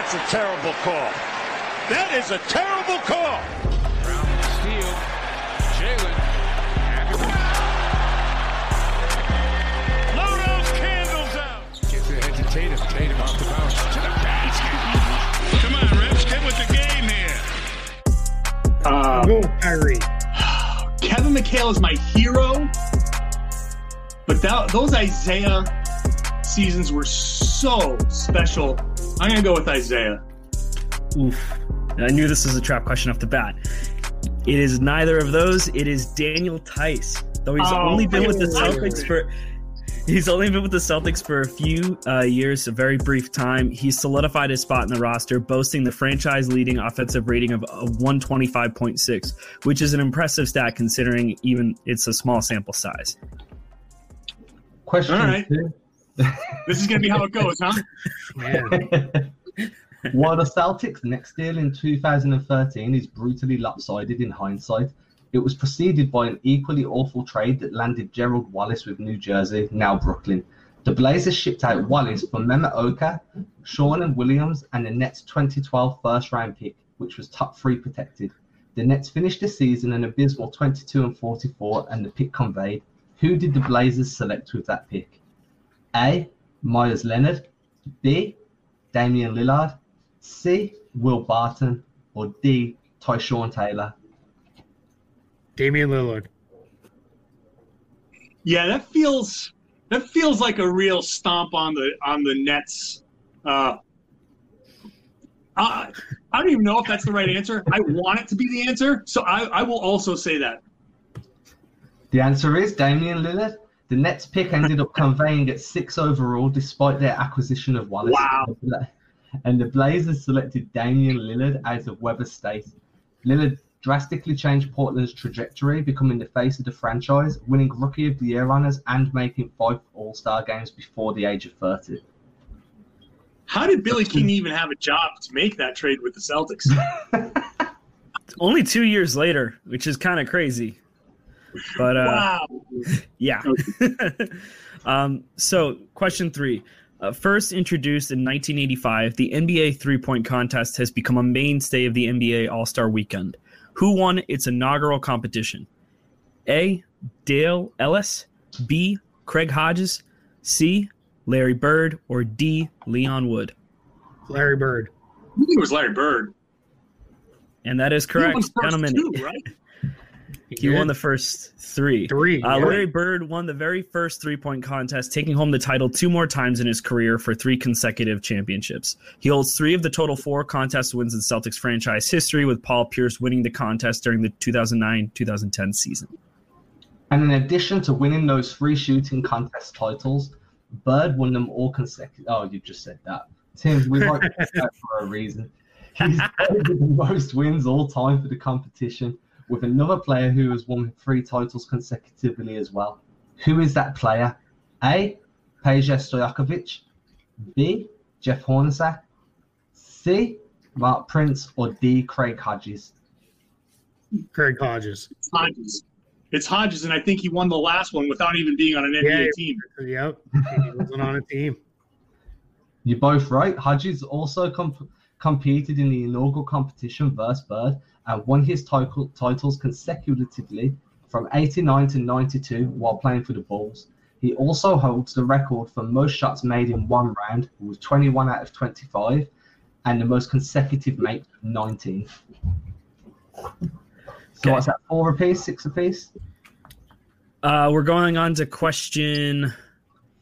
That's a terrible call. That is a terrible call. Brown steal. Jalen. Blow those candles out. Gets it ahead to Tatum. Tatum off the bounce. To the basket. Come on, Rips, get with the game here. Uh, Go Kyrie. Kevin McHale is my hero, but that, those Isaiah seasons were so special. I'm gonna go with Isaiah. Oof. I knew this was a trap question off the bat. It is neither of those. It is Daniel Theis. Though he's Oh, only been with the? Celtics for he's only been with the Celtics for a few uh, years, a very brief time. He's solidified his spot in the roster, boasting the franchise-leading offensive rating of 125.6, which is an impressive stat considering even it's a small sample size. Question All right. two. This is gonna be how it goes, huh? While the Celtics' next deal in 2013 is brutally lopsided in hindsight, it was preceded by an equally awful trade that landed Gerald Wallace with New Jersey, now Brooklyn. The Blazers shipped out Wallace for Mehmet Okur, Sean and Williams, and the Nets' 2012 first round pick, which was top three protected. The Nets finished the season an abysmal 22 and 44, and the pick conveyed. Who did the Blazers select with that pick? A. Meyers Leonard, B. Damian Lillard, C. Will Barton, or D. Tyshawn Taylor. Damian Lillard. Yeah, that feels that feels like a real stomp on the on the Nets. Uh, I, I don't even know if that's the right answer. I want it to be the answer, so I, I will also say that. The answer is Damian Lillard. The Nets pick ended up conveying at six overall despite their acquisition of Wallace. Wow. And the Blazers selected Damian Lillard out of Weber State. Lillard drastically changed Portland's trajectory, becoming the face of the franchise, winning Rookie of the Year honors and making five All Star games before the age of 30. How did Billy King even have a job to make that trade with the Celtics? Only two years later, which is kind of crazy. But uh, wow. Yeah. um, so, question three. Uh, first introduced in 1985, the NBA three point contest has become a mainstay of the NBA All Star weekend. Who won its inaugural competition? A. Dale Ellis, B. Craig Hodges, C. Larry Bird, or D. Leon Wood? Larry Bird. I think it was Larry Bird. And that is correct, gentlemen. two, right? He won the first three. Three, Uh, yeah. Larry Bird won the very first three point contest, taking home the title two more times in his career for three consecutive championships. He holds three of the total four contest wins in Celtics franchise history, with Paul Pierce winning the contest during the 2009 2010 season. And in addition to winning those three shooting contest titles, Bird won them all consecutive. Oh, you just said that. Tim, we wrote this out for a reason. He's the most wins all time for the competition, with another player who has won three titles consecutively as well. Who is that player? A. Peja Stojakovic. B. Jeff Hornacek. C. Mark Price. Or D. Craig Hodges. Craig Hodges. It's Hodges. It's Hodges, and I think he won the last one without even being on an NBA Yeah. team. Yep. He wasn't on a team. You're both right. Hodges also comp- competed in the inaugural competition versus Bird and won his title- titles consecutively from 89 to 92 while playing for the Bulls. He also holds the record for most shots made in one round with 21 out of 25 and the most consecutive make 19. So Okay. what's that, four apiece, six apiece? Uh, we're going on to question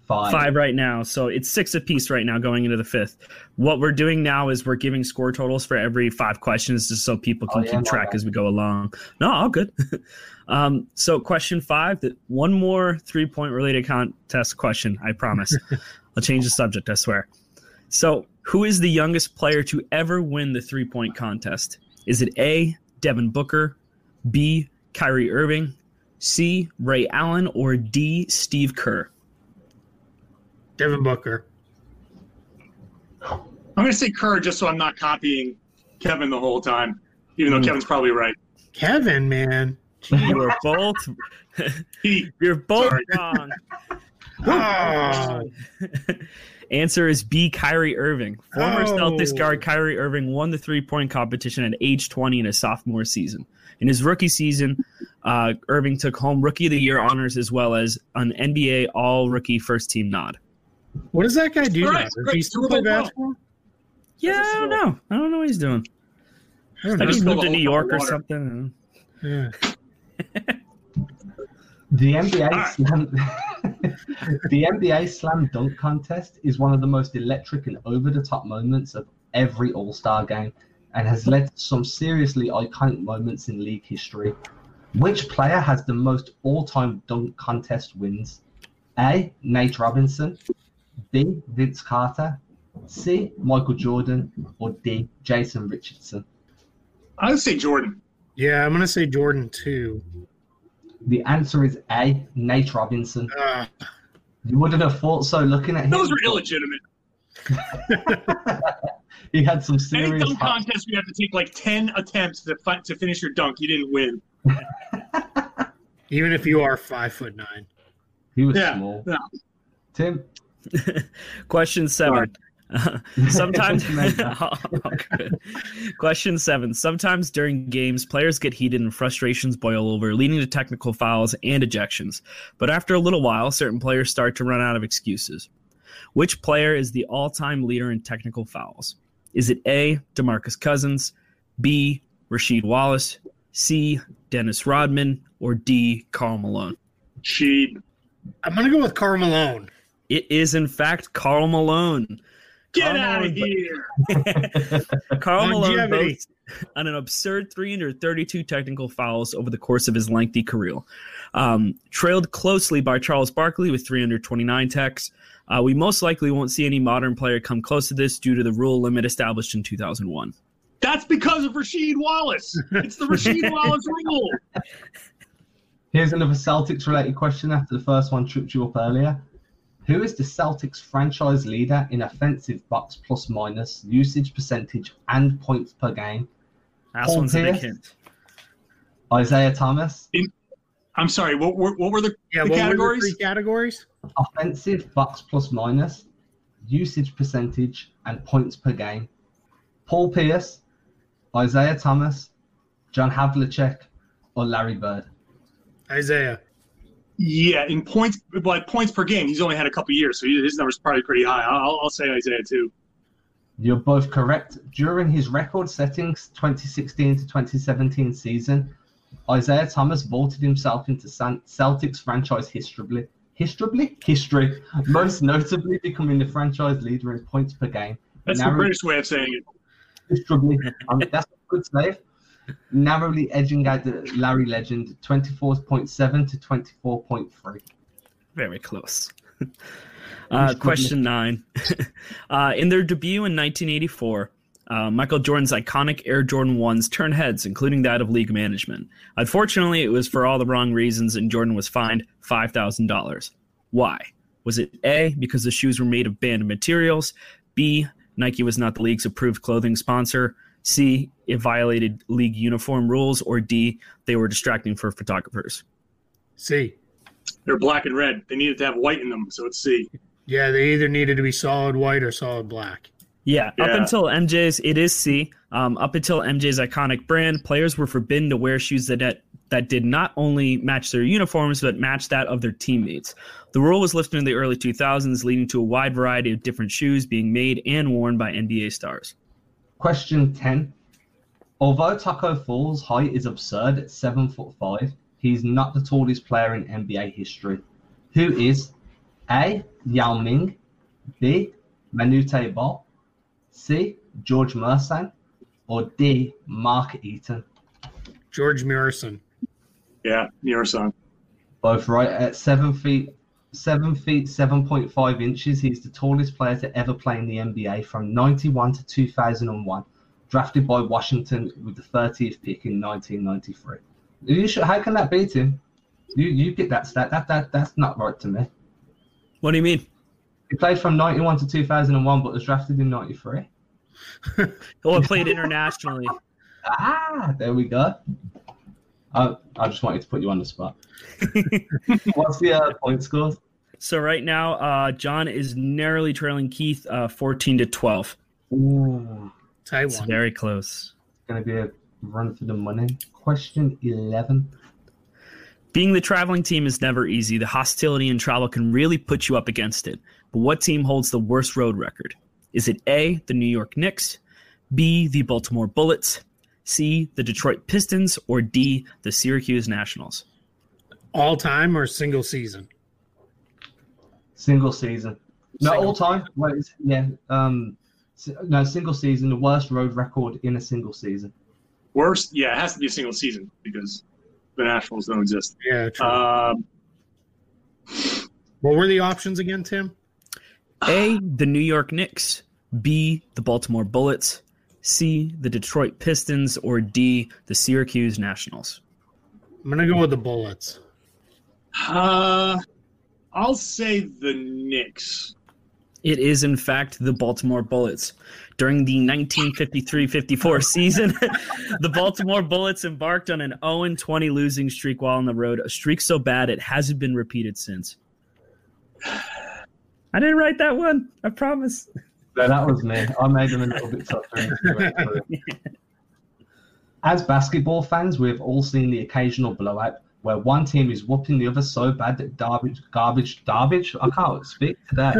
Five. five right now. So it's six apiece right now going into the fifth. What we're doing now is we're giving score totals for every five questions just so people can Oh, yeah, keep track no. as we go along. No, all good. um, so question five, that one more three point related contest question, I promise. I'll change the subject, I swear. So who is the youngest player to ever win the three point contest? Is it A, Devin Booker, B, Kyrie Irving, C, Ray Allen, or D, Steve Kerr? Devin Booker. I'm going to say Kerr just so I'm not copying Kevin the whole time, even though Mm. Kevin's probably right. Kevin, man. You are both you're both Sorry. wrong. Oh, Answer is B. Kyrie Irving. Former Oh. Celtics guard Kyrie Irving won the three point competition at age 20 in his sophomore season. In his rookie season, uh, Irving took home Rookie of the Year honors as well as an NBA All Rookie First Team nod. What does that guy do All now? Does he still Super play basketball? Yeah, I don't know. I don't know what he's doing. I don't Like know. he moved to New York or water. something. Yeah. The NBA Alright. slam the NBA slam dunk contest is one of the most electric and over the top moments of every All Star game and has led to some seriously iconic moments in league history. Which player has the most all time dunk contest wins? A. Nate Robinson, B. Vince Carter, C. Michael Jordan, or D. Jason Richardson? I would say Jordan. Yeah, I'm gonna say Jordan too. The answer is A. Nate Robinson. Uh, You wouldn't have thought so looking at him. Those were illegitimate. he had some Any serious. dunk contest, you have to take like ten attempts to fi- to finish your dunk. You didn't win. even if you are five foot nine. He was Yeah, small. yeah. Tim, Question seven. Sometimes, Oh, question seven. Sometimes during games, players get heated and frustrations boil over, leading to technical fouls and ejections. But after a little while, certain players start to run out of excuses. Which player is the all-time leader in technical fouls? Is it A. DeMarcus Cousins, B. Rasheed Wallace, C. Dennis Rodman, or D. Karl Malone? Cheat. I'm gonna go with Karl Malone. It is in fact Karl Malone. Get Karl out of here. Karl Malone Longevity. boasts on an absurd 332 technical fouls over the course of his lengthy career. Um, trailed closely by Charles Barkley with 329 techs. Uh, we most likely won't see any modern player come close to this due to the rule limit established in 2001. That's because of Rasheed Wallace. It's the Rasheed Wallace rule. here's another Celtics related question after the first one tripped you up earlier. Who is the Celtics franchise leader in offensive box plus minus, usage percentage, and points per game? That Paul one's a big Pierce? hint. Isaiah Thomas, I'm sorry. What were what were the, Yeah, the what categories? were the three categories? offensive box plus minus, usage percentage, and points per game. Paul Pierce, Isaiah Thomas, John Havlicek, or Larry Bird? Isaiah. Yeah, in points, but points per game, he's only had a couple years, so his number's probably pretty high. I'll, I'll say Isaiah too. You're both correct. During his record settings 2016 to 2017 season, Isaiah Thomas vaulted himself into Celtics franchise history. History? History. Most notably becoming the franchise leader in points per game. That's the British way of saying it. History. Um, that's a good save. Narrowly edging out the Larry legend 24.7 to 24.3. Very close. Uh, question nine. uh, in their debut in 1984, uh, Michael Jordan's iconic Air Jordan 1s turned heads, including that of league management. Unfortunately, it was for all the wrong reasons, and Jordan was fined $5,000. Why? Was it A, because the shoes were made of banned materials? B, Nike was not the league's approved clothing sponsor? C, it violated league uniform rules? Or D, they were distracting for photographers? C. They're black and red. They needed to have white in them, so it's C. Yeah, they either needed to be solid white or solid black. Yeah, up until MJ's, it is C. Um, up until MJ's iconic brand, players were forbidden to wear shoes that that, that did not only match their uniforms but match that of their teammates. The rule was lifted in the early 2000s, leading to a wide variety of different shoes being made and worn by NBA stars. Question 10. Although Taco Fall's height is absurd at 7 foot 5, he's not the tallest player in NBA history. Who is A. Yao Ming, B. Manute Bol, C. George Muresan, or D. Mark Eaton? George Muresan. Yeah, near son. Both right at 7 feet. 7 feet 7.5 inches. He's the tallest player to ever play in the NBA from 91 to 2001. Drafted by Washington with the 30th pick in 1993. You sure, how can that beat him? You you get that stat. That, that That's not right to me. What do you mean? He played from 91 to 2001 but was drafted in 93. Well, it played internationally. Ah, there we go. I, I just wanted to put you on the spot. What's the uh, point score? So right now, uh, John is narrowly trailing Keith, uh, fourteen to twelve. Ooh, Tight It's very close. It's going to be a run for the money. Question 11. Being the traveling team is never easy. The hostility and travel can really put you up against it. But what team holds the worst road record? Is it A, the New York Knicks, B, the Baltimore Bullets, C, the Detroit Pistons, or D, the Syracuse Nationals? All time or single season? Single season. No, Single all time. Wait, yeah. Um, no, single season. The worst road record in a single season. Worst, yeah, it has to be a single season because the Nationals don't exist. Yeah, true. Um, what were the options again, Tim? A, the New York Knicks, B, the Baltimore Bullets, C, the Detroit Pistons, or D, the Syracuse Nationals? I'm gonna go with the Bullets. uh, I'll say the Knicks. It is, in fact, the Baltimore Bullets. During the 1953 54 season, the Baltimore Bullets embarked on an 0 20 losing streak while on the road, a streak so bad it hasn't been repeated since. I didn't write that one, I promise. No, that was me. I made them a little bit tougher. As basketball fans, we've all seen the occasional blowout where one team is whooping the other so bad that garbage, garbage, garbage. I can't speak today.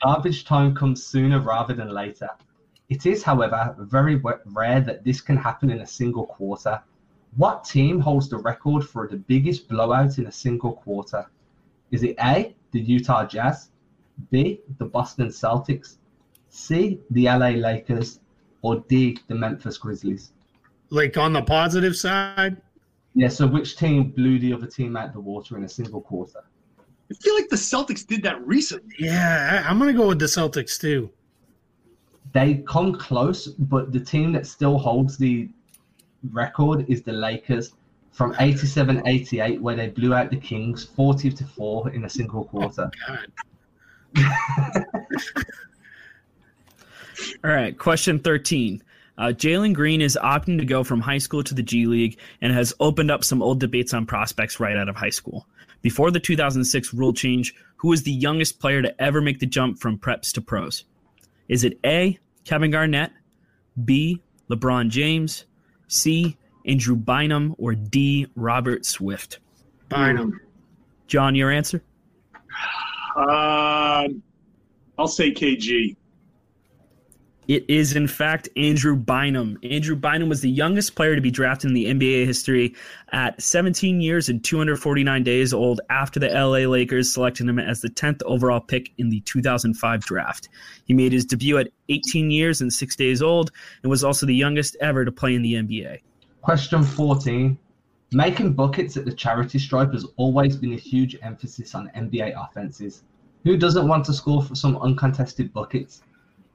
garbage time comes sooner rather than later. It is, however, very rare that this can happen in a single quarter. What team holds the record for the biggest blowout in a single quarter? Is it A, the Utah Jazz, B, the Boston Celtics, C, the LA Lakers, or D, the Memphis Grizzlies? Like on the positive side, Yeah, so which team blew the other team out the water in a single quarter? I feel like the Celtics did that recently. yeah, I, I'm gonna go with the Celtics too. They come close, but the team that still holds the record is the Lakers from 87 88, where they blew out the Kings 40 to 4 in a single quarter. Oh, God. All right, question 13. Uh, Jalen Green is opting to go from high school to the G League and has opened up some old debates on prospects right out of high school. Before the 2006 rule change, who was the youngest player to ever make the jump from preps to pros? Is it A, Kevin Garnett, B, LeBron James, C, Andrew Bynum, or D, Robert Swift? Bynum. John, your answer? Um, I'll say KG. It is, in fact, Andrew Bynum. Andrew Bynum was the youngest player to be drafted in the NBA history at 17 years and 249 days old after the LA Lakers selected him as the 10th overall pick in the 2005 draft. He made his debut at 18 years and 6 days old and was also the youngest ever to play in the NBA. Question 14. Making buckets at the charity stripe has always been a huge emphasis on NBA offenses. Who doesn't want to score for some uncontested buckets?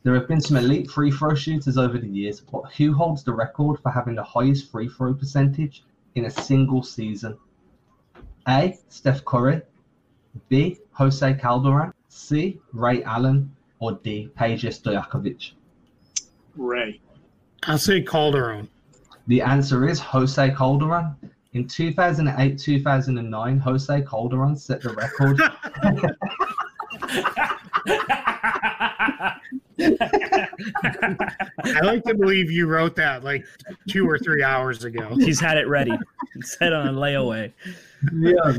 There have been some elite free throw shooters over the years, but who holds the record for having the highest free throw percentage in a single season? A. Steph Curry, B. Jose Calderon, C. Ray Allen, or D. Peja Stojakovic? Ray. I'll say Calderon. The answer is Jose Calderon. In 2008 2009, Jose Calderon set the record. I like to believe you wrote that like two or three hours ago. He's had it ready. It's set on a layaway. yeah,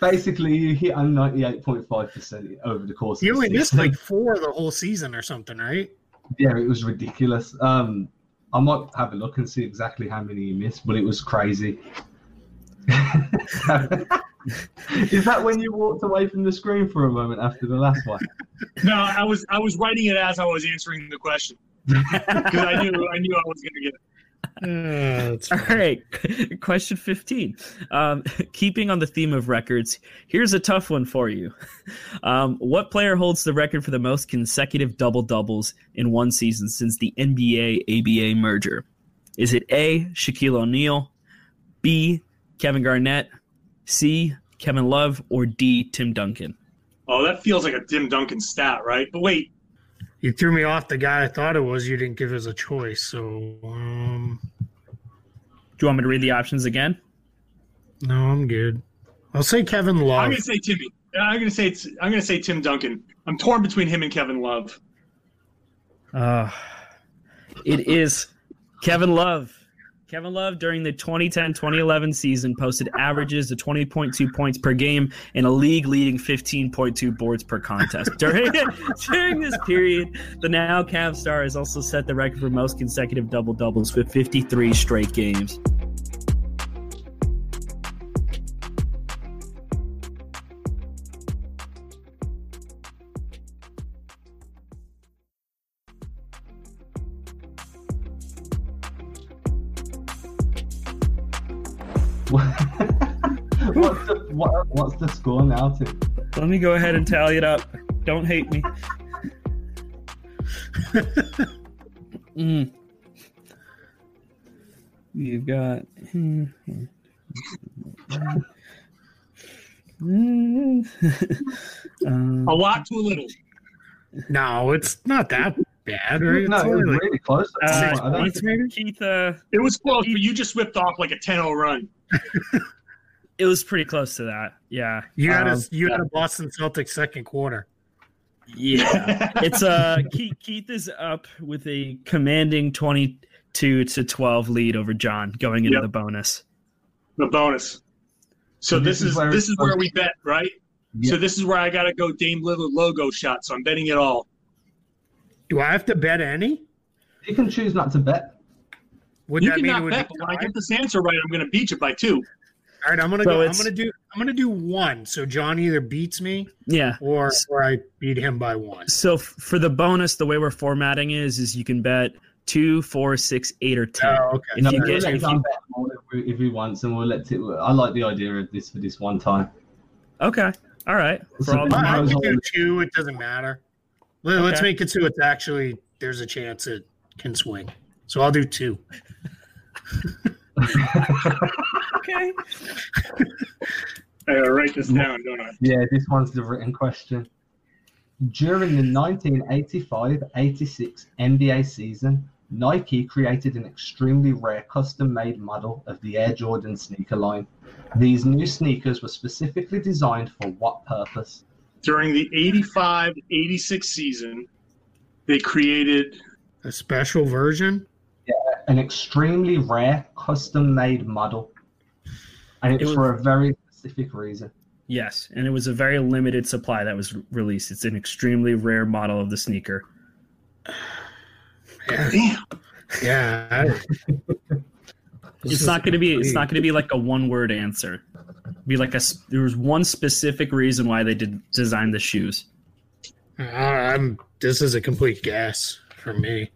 basically, you hit on 98.5% over the course You of only the missed like four the whole season or something, right? Yeah, it was ridiculous. Um, I might have a look and see exactly how many you missed, but it was crazy. Is that when you walked away from the screen for a moment after the last one? No, I was I was writing it as I was answering the question because I knew I knew I was going to get it. Uh, that's All fine. right, question 15. Um, keeping on the theme of records, here's a tough one for you. Um, what player holds the record for the most consecutive double doubles in one season since the NBA ABA merger? Is it A, Shaquille O'Neal, B, Kevin Garnett, C, Kevin Love, or D, Tim Duncan? Oh, that feels like a Tim Duncan stat, right? But wait, You threw me off the guy I thought it was. You didn't give us a choice. So, um, Do you want me to read the options again? no, I'm good. I'll say Kevin Love. I'm Love. going to say Timmy. I'm gonna say it's. I'm gonna say Tim Duncan. I'm torn between him and Kevin Love. Uh, it is Kevin Love. Kevin Love during the 2010-2011 season posted averages of 20.2 points per game and a league-leading 15.2 boards per contest. During during this period, the now Cavs star has also set the record for most consecutive double-doubles with 53 straight games. What, what's the score now, Tim? Let me go ahead and tally it up. Don't hate me. mm. You've got. um, A lot to a little. No, it's not that bad, right? It's No, it was only really close. uh, I don't Keith, Keith, uh, It was close, but you just whipped off like a 10-0 run. it was pretty close to that. Yeah. you had a Um, you had a Boston Celtics second quarter. Yeah. it's uh Keith, Keith is up with a commanding 22 to 12 lead over John going into Yep. the bonus. the bonus. So So this, this is is this is where we bet, right? Yeah. So this is where I gotta go Dame Lillard logo shot. So I'm betting it all. Do I have to bet any? You can choose not to bet. Would you that can mean it not would bet, but when I get this answer right, I'm gonna beat you by two. All right, I'm gonna So go. I'm gonna do. I'm gonna do one. So John either beats me Yeah. or or I beat him by one. So f- for the bonus, the way we're formatting is is you can bet two, four, six, eight, or ten. Oh, okay. If No, you we'll get let if you, if we, if he wants, and we'll let it. I like the idea of this for this one time. okay, all right. For So all I, I can do two. It doesn't matter. Let, us Okay. make it so it's actually there's a chance it can swing. So I'll do two. okay. I gotta write this down, don't I? Yeah, this one's the written question. During the 1985-86 NBA season, Nike created an extremely rare custom-made model of the Air Jordan sneaker line. These new sneakers were specifically designed for what purpose? During the 85-86 season, they created A special version. Yeah, An extremely rare custom-made model, and It it's was- for a very specific reason. Yes, and it was a very limited supply that was released. It's an extremely rare model of the sneaker. Yeah, damn. yeah. It's not going to be. It's not going to be like a one-word answer. Be like a. s- There was one specific reason why they did design the shoes. Uh, I'm. This is a complete guess for me.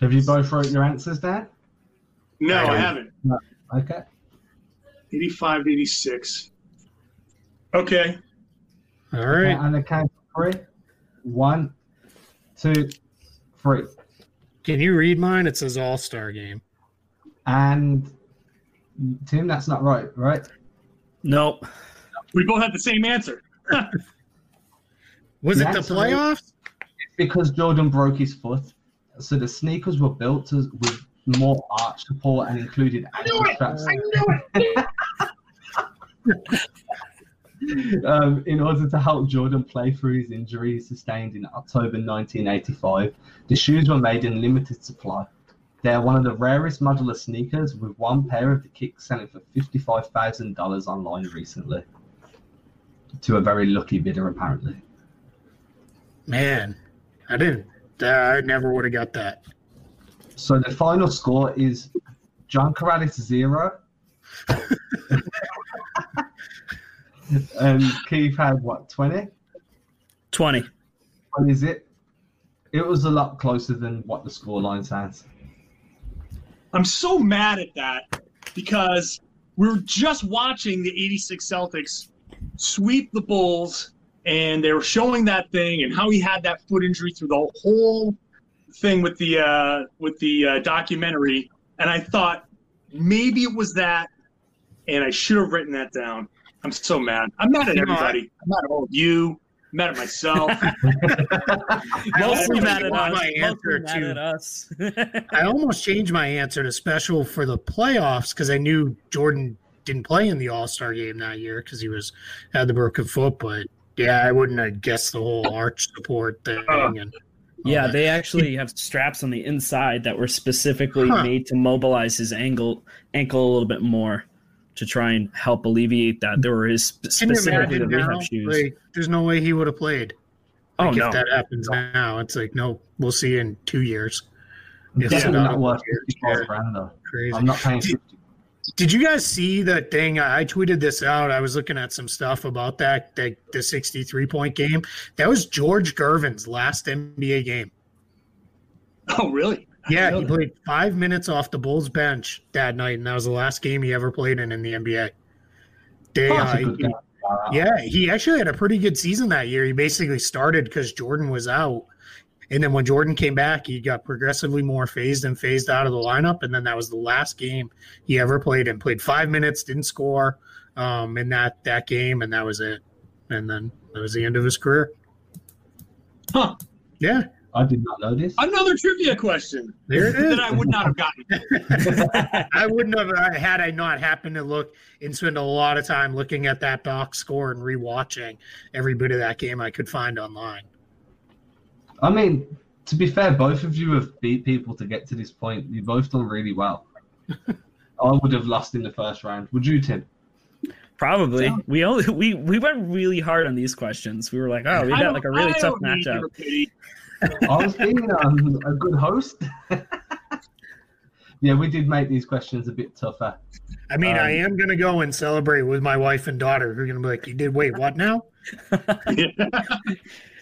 Have you both wrote your answers down? No, I I don't- haven't. Okay. 85, 86. Okay. All right. And the count of three. One, two, three. Can you read mine? It says All Star Game. And Tim, that's not right, right? Nope. We both had the same answer. Was The it the playoffs? Because Jordan broke his foot. So the sneakers were built to, with more arch support and included ankle straps um, in order to help Jordan play through his injury sustained in October 1985. The shoes were made in limited supply. They are one of the rarest modular sneakers, with one pair of the kicks selling for $55,000 online recently. To a very lucky bidder, apparently. Man, I didn't. Uh, I never would have got that. So the final score is John Karalis zero. and Keith had what, 20? Twenty. What is it? It was a lot closer than what the scoreline says. I'm so mad at that because we were just watching the 86 Celtics sweep the Bulls and they were showing that thing and how he had that foot injury through the whole thing with the uh, with the uh, documentary and I thought maybe it was that and I should have written that down. I'm so mad. I'm mad at everybody. I'm mad at all of you. I'm mad at myself. Mostly mad at us. my answer mad to- at us. I almost changed my answer to special for the playoffs because I knew Jordan didn't play in the All Star game that year because he was had the broken foot. But Yeah, I wouldn't have guessed the whole arch support thing. Uh, and Yeah, that. they actually have straps on the inside that were specifically Huh. made to mobilize his ankle ankle a little bit more to try and help alleviate that. There were his sp- Can you specifically the imagine now? rehab shoes. Like, there's no way he would have played. oh Like, no, If that happens now, it's like, no, we'll see you in two years. If Definitely it's not worth yeah. 55 grand though. Crazy. I'm not paying 50. Did you guys see that thing? I I tweeted this out. I was looking at some stuff about that, that the 63 point game. That was George Gervin's last NBA game. Oh, really? Yeah, know he that. played five minutes off the Bulls bench that night, and that was the last game he ever played in in the NBA. They, Oh, uh, that's a good he- game. Yeah, he actually had a pretty good season that year. He basically started because Jordan was out. And then when Jordan came back, he got progressively more phased and phased out of the lineup. And then that was the last game he ever played and played five minutes, didn't score um, in that, that game, and that was it. And then that was the end of his career. Huh. Yeah, I did not know this. Another trivia question there it is. that I would not have gotten. I wouldn't have had I not happened to look and spend a lot of time looking at that box score and rewatching every bit of that game I could find online. I mean, to be fair, both of you have beat people to get to this point. You've both done really well. I would have lost in the first round. Would you, Tim? probably. We only we we went really hard on these questions. We were like, oh, we got like a really I tough matchup. Your. I was being um, a good host. yeah, we did make these questions a bit tougher. I mean, I Um, am gonna go and celebrate with my wife and daughter. Who are gonna be like, "You did wait? What now?"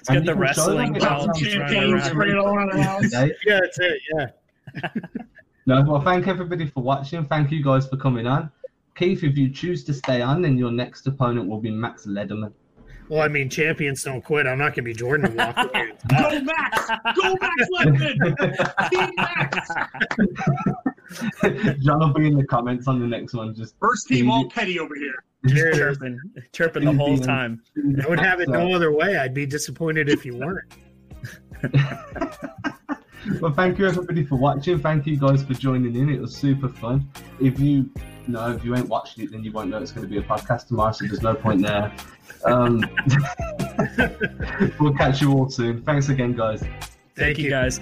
It's got the you can show wrestling them it belt. on He's running Champagne around. sprayed all around the house. Okay? Yeah, that's it. Yeah. No, well, thank everybody for watching. Thank you guys for coming on. Keith, if you choose to stay on, then your next opponent will be Max Lederman. Well, I mean, champions don't quit. I'm not gonna be Jordan and walk away. Go Max! Go Max Lederman! Team Max! John will be in the comments on the next one. Just First team all petty over here. There it is. chirping, chirping the whole time. I would have it uh, no other way. I'd be disappointed if you weren't. well, thank you everybody for watching. Thank you guys for joining in. It was super fun. If you know, if you ain't watched it, then you won't know it's going to be a podcast tomorrow. So there's no point there. Um, we'll catch you all soon. Thanks again, guys. Thank you guys.